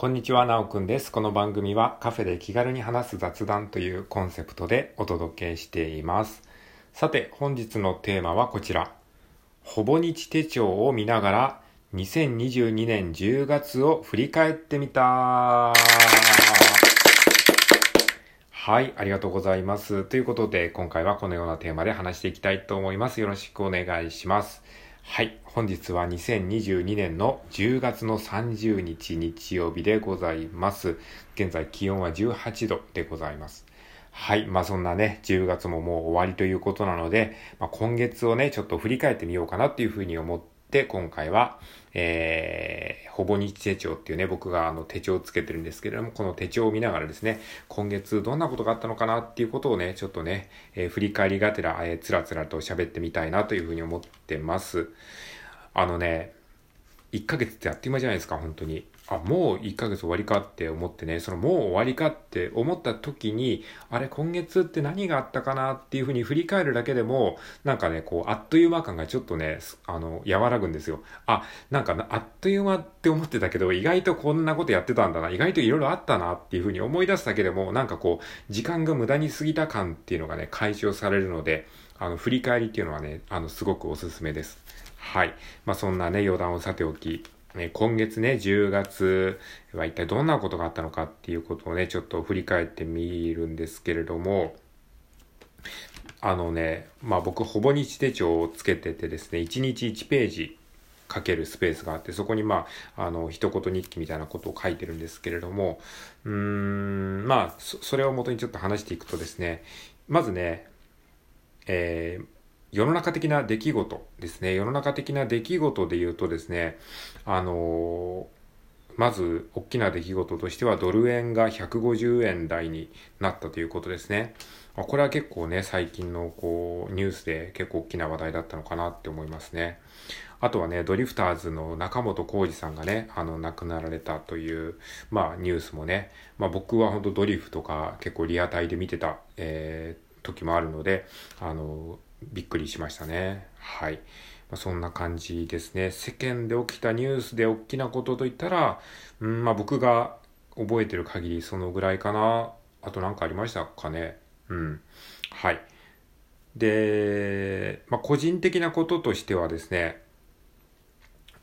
こんにちは、なおくんです。この番組はカフェで気軽に話す雑談というコンセプトでお届けしています。さて、本日のテーマはこちら。ほぼ日手帳を見ながら2022年10月を振り返ってみたはい、ありがとうございます。ということで、今回はこのようなテーマで話していきたいと思います。よろしくお願いします。はい、本日は2022年の10月の30日日曜日でございます。現在気温は18度でございます。はい。まあそんなね、10月ももう終わりということなので、まあ、今月をね、ちょっと振り返ってみようかなっていうふうに思って、で今回は、えー、ほぼ日手帳っていうね、僕があの手帳をつけてるんですけれども、この手帳を見ながらですね、今月どんなことがあったのかなっていうことをね、ちょっとね、えー振り返りがてら、えー、つらつらと喋ってみたいなというふうに思ってます。あのね、1ヶ月ってあっという間じゃないですか、本当に。あ、もう1ヶ月終わりかって思ってね、そのもう終わりかって思った時に、あれ今月って何があったかなっていうふうに振り返るだけでも、なんかね、こう、あっという間感がちょっとね、あの、和らぐんですよ。あ、なんか、あっという間って思ってたけど、意外とこんなことやってたんだな、意外といろいろあったなっていうふうに思い出すだけでも、なんかこう、時間が無駄に過ぎた感っていうのがね、解消されるので、あの、振り返りっていうのはね、あの、すごくおすすめです。はい。まあ、そんなね、余談をさておき、え今月ね、10月は一体どんなことがあったのかっていうことをね、ちょっと振り返ってみるんですけれども、あのね、まあ僕、ほぼ日手帳をつけててですね、1日1ページかけるスペースがあって、そこにまあ、あの、一言日記みたいなことを書いてるんですけれども、うーん、まあ、それを元にちょっと話していくとですね、まずね、えー世の中的な出来事ですね。世の中的な出来事で言うとですね、あのまず、大きな出来事としては、ドル円が150円台になったということですね。これは結構ね、最近のこう、ニュースで結構大きな話題だったのかなって思いますね。あとはね、ドリフターズの中本浩二さんがね、あの、亡くなられたという、まあ、ニュースもね、まあ僕は本当ドリフとか結構リアタイで見てた、えー時もあるので、あの、びっくりしましたね。はい。まあ、そんな感じですね。世間で起きたニュースで大きなことといったら、うん、まあ僕が覚えてる限りそのぐらいかな。あと何かありましたかね。うん。はい。で、まあ個人的なこととしてはですね、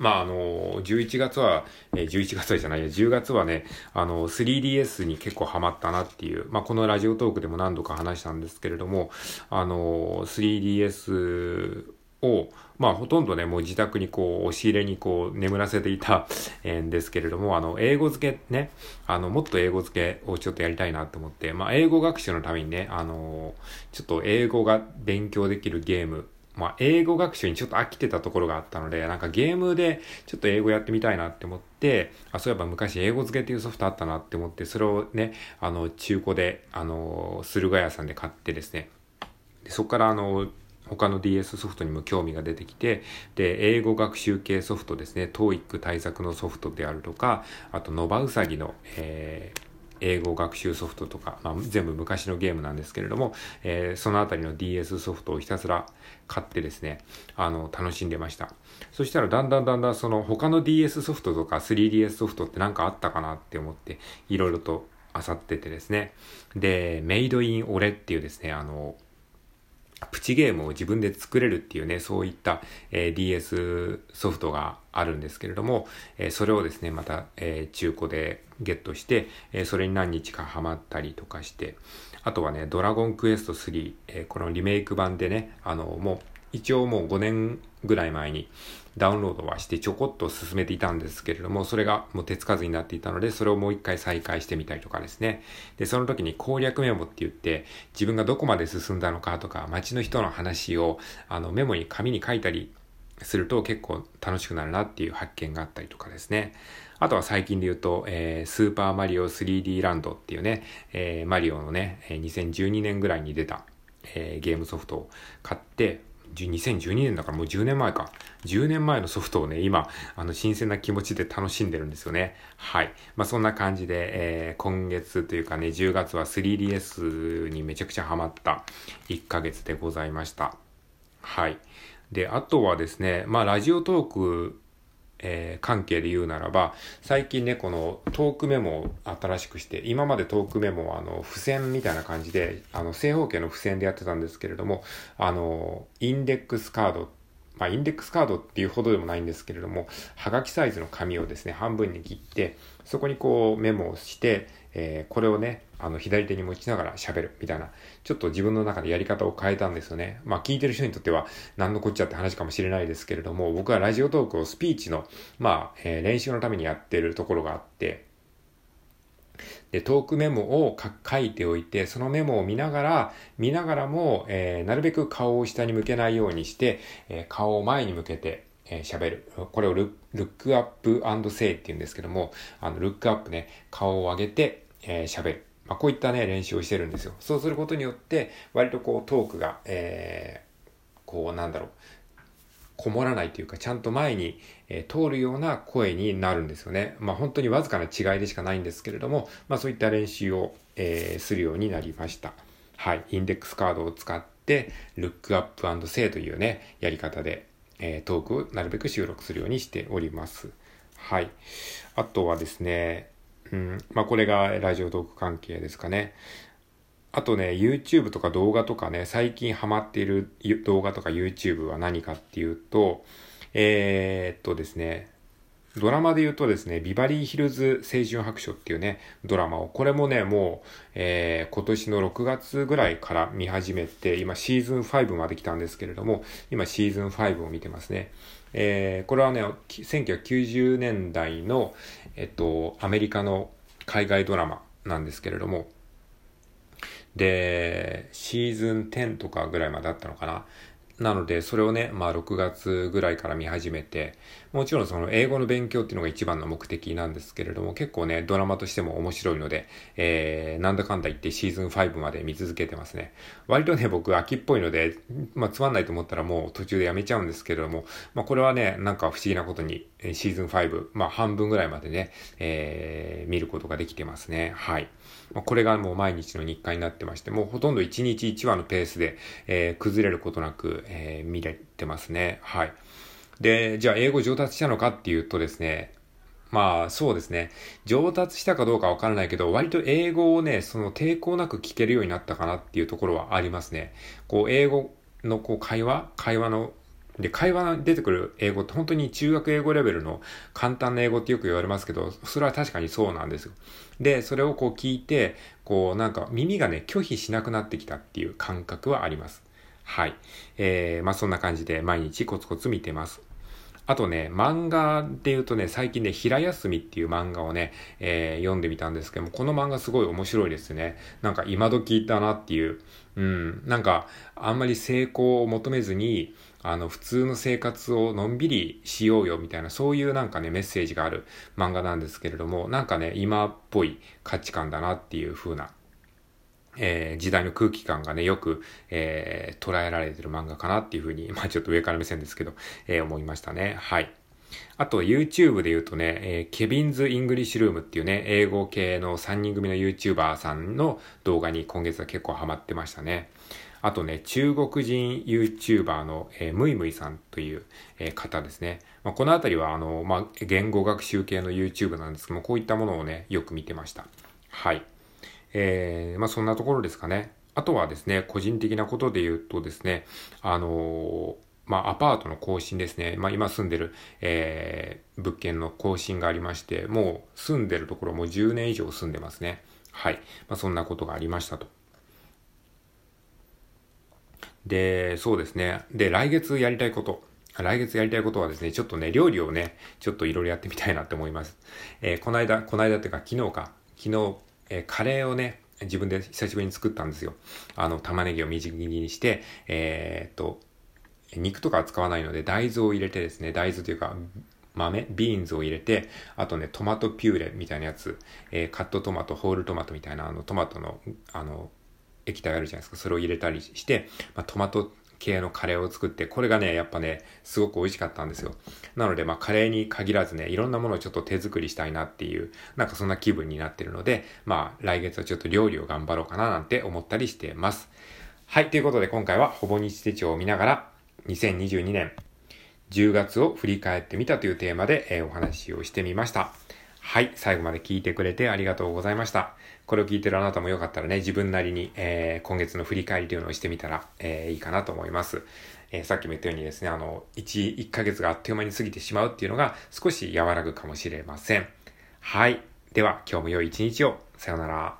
まああの、11月は、えー11月はじゃないや、10月はね、あの、3DS に結構ハマったなっていう、まあこのラジオトークでも何度か話したんですけれども、あの、3DS を、まあほとんどね、もう自宅にこう、押し入れにこう、眠らせていた えーんですけれども、あの、英語付けね、あの、もっと英語付けをちょっとやりたいなと思って、まあ英語学習のためにね、あの、ちょっと英語が勉強できるゲーム、まあ、英語学習にちょっと飽きてたところがあったので、なんかゲームでちょっと英語やってみたいなって思って、あ、そういえば昔英語付けっていうソフトあったなって思って、それをね、あの、中古で、あの、駿河屋さんで買ってですね、でそこからあの、他の DS ソフトにも興味が出てきて、で、英語学習系ソフトですね、TOEIC 対策のソフトであるとか、あと、ノバウサギの、えー英語学習ソフトとか、まあ、全部昔のゲームなんですけれども、えーそのあたりの DS ソフトをひたすら買ってですね、あの、楽しんでました。そしたらだんだんだんだんその他の DS ソフトとか 3DS ソフトって何かあったかなって思って、いろいろと漁っててですね。で、メイドインオレっていうですね、あの、プチゲームを自分で作れるっていうね、そういった、えー DS ソフトがあるんですけれども、えーそれをですね、また、えー中古でゲットして、えそれに何日かハマったりとかして、あとはね、ドラゴンクエスト3、えーこのリメイク版でね、あの、もう、一応もう5年ぐらい前にダウンロードはしてちょこっと進めていたんですけれども、それがもう手つかずになっていたので、それをもう一回再開してみたりとかですね。で、その時に攻略メモって言って、自分がどこまで進んだのかとか、街の人の話をあのメモに紙に書いたりすると結構楽しくなるなっていう発見があったりとかですね。あとは最近で言うと、えースーパーマリオ 3D ランドっていうね、えーマリオのね、2012年ぐらいに出た、えーゲームソフトを買って、2012年だからもう10年前か。10年前のソフトをね、今、あの、新鮮な気持ちで楽しんでるんですよね。はい。まあ、そんな感じで、えー今月というかね、10月は 3DS にめちゃくちゃハマった1ヶ月でございました。はい。で、あとはですね、まあ、ラジオトークえー、関係で言うならば、最近ね、このトークメモを新しくして、今までトークメモはあの、付箋みたいな感じで、あの、正方形の付箋でやってたんですけれども、あの、インデックスカードってまあ、インデックスカードっていうほどでもないんですけれども、はがきサイズの紙をですね、半分に切って、そこにこうメモをして、えー、これをね、あの、左手に持ちながら喋るみたいな、ちょっと自分の中でやり方を変えたんですよね。まあ、聞いてる人にとっては、何のこっちゃって話かもしれないですけれども、僕はラジオトークをスピーチの、まあ、えー、練習のためにやってるところがあって、で、トークメモを書いておいて、そのメモを見ながら、見ながらも、えー、なるべく顔を下に向けないようにして、えー、顔を前に向けて、えー、喋る。これをルルックアップセイって言うんですけども、あの、ルックアップね、顔を上げて、えー、喋る。まあ、こういったね、練習をしてるんですよ。そうすることによって、割とこう、トークが、えー、こう、なんだろう、こもらないというか、ちゃんと前に、えー、通るような声になるんですよね。まあ本当にわずかな違いでしかないんですけれども、まあそういった練習を、えー、するようになりました。はい。インデックスカードを使って、ルックアップセイというね、やり方で、えー、トークをなるべく収録するようにしております。はい。あとはですね、うん、まあこれがラジオトーク関係ですかね。あとね、YouTube とか動画とかね、最近ハマっている動画とか YouTube は何かっていうと、えー、っとですね、ドラマで言うとですね、ビバリーヒルズ青春白書っていうね、ドラマを、これもね、もう、えー、今年の6月ぐらいから見始めて、今シーズン5まで来たんですけれども、今シーズン5を見てますね。えー、これはね、1990年代の、えっと、アメリカの海外ドラマなんですけれども、で、シーズン10とかぐらいまであったのかな。なので、それをね、まあ6月ぐらいから見始めて、もちろんその英語の勉強っていうのが一番の目的なんですけれども、結構ね、ドラマとしても面白いので、えー、なんだかんだ言ってシーズン5まで見続けてますね。割とね、僕秋っぽいので、まあつまんないと思ったらもう途中でやめちゃうんですけれども、まあこれはね、なんか不思議なことに、シーズン5、まあ半分ぐらいまでね、えー、見ることができてますね。はい。まあ、これがもう毎日の日課になってまして、もうほとんど1日1話のペースで、えー、崩れることなく、えー、見れてますね。はい。で、じゃあ英語上達したのかっていうとですね、まあそうですね。上達したかどうかわからないけど、割と英語をね、その抵抗なく聞けるようになったかなっていうところはありますね。こう英語のこう会話会話ので、会話出てくる英語って本当に中学英語レベルの簡単な英語ってよく言われますけど、それは確かにそうなんですよ。で、それをこう聞いて、こうなんか耳がね、拒否しなくなってきたっていう感覚はあります。はい。えー、まあそんな感じで毎日コツコツ見てます。あとね、漫画で言うとね、最近ね、平休みっていう漫画をね、えー、読んでみたんですけども、この漫画すごい面白いですね。なんか今時だなっていう、うん、なんかあんまり成功を求めずに、あの、普通の生活をのんびりしようよみたいな、そういうなんかね、メッセージがある漫画なんですけれども、なんかね、今っぽい価値観だなっていう風なえー、時代の空気感がね、よく、えー、捉えられてる漫画かなっていうふうに、まあちょっと上から目線ですけど、えー、思いましたね。はい。あと YouTube で言うとね、えー、 Kevin's English Room っていうね、英語系の3人組の YouTuber さんの動画に今月は結構ハマってましたね。あとね、中国人 YouTuber の、えー、ムイムイさんという、えー、方ですね。まあ、このあたりは、あの、まあ、言語学習系の YouTube なんですけども、こういったものをね、よく見てました。はい。えー、まあそんなところですかね。あとはですね、個人的なことで言うとですね、あのーまあ、アパートの更新ですね。まあ、今住んでる、えー、物件の更新がありまして、もう住んでるところも10年以上住んでますね。はい。まあ、そんなことがありましたと。で、そうですね。で、来月やりたいこと。来月やりたいことはですね、ちょっとね、料理をね、ちょっといろいろやってみたいなって思います。えー、この間、この間っていうか昨日か。昨日、えー、カレーをね、自分で久しぶりに作ったんですよ。あの、玉ねぎをみじん切りにして、えー、っと、肉とかは使わないので、大豆を入れてですね、大豆というか、豆、ビーンズを入れて、あとね、トマトピューレみたいなやつ、えー、カットトマト、ホールトマトみたいな、あの、トマトの、あの、液体あるじゃないですか。それを入れたりして、まあ、トマト系のカレーを作って、これがね、やっぱね、すごく美味しかったんですよ。なので、まあ、カレーに限らずね、いろんなものをちょっと手作りしたいなっていう、なんかそんな気分になってるので、まあ、来月はちょっと料理を頑張ろうかななんて思ったりしてます。はい、ということで今回はほぼ日手帳を見ながら、2022年10月を振り返ってみたというテーマで、えー、お話をしてみました。はい。最後まで聞いてくれてありがとうございました。これを聞いてるあなたもよかったらね、自分なりに、えー、今月の振り返りというのをしてみたら、えー、いいかなと思います。えー、さっきも言ったようにですね、あの、1、1ヶ月があっという間に過ぎてしまうっていうのが少し和らぐかもしれません。はい。では、今日も良い一日を。さようなら。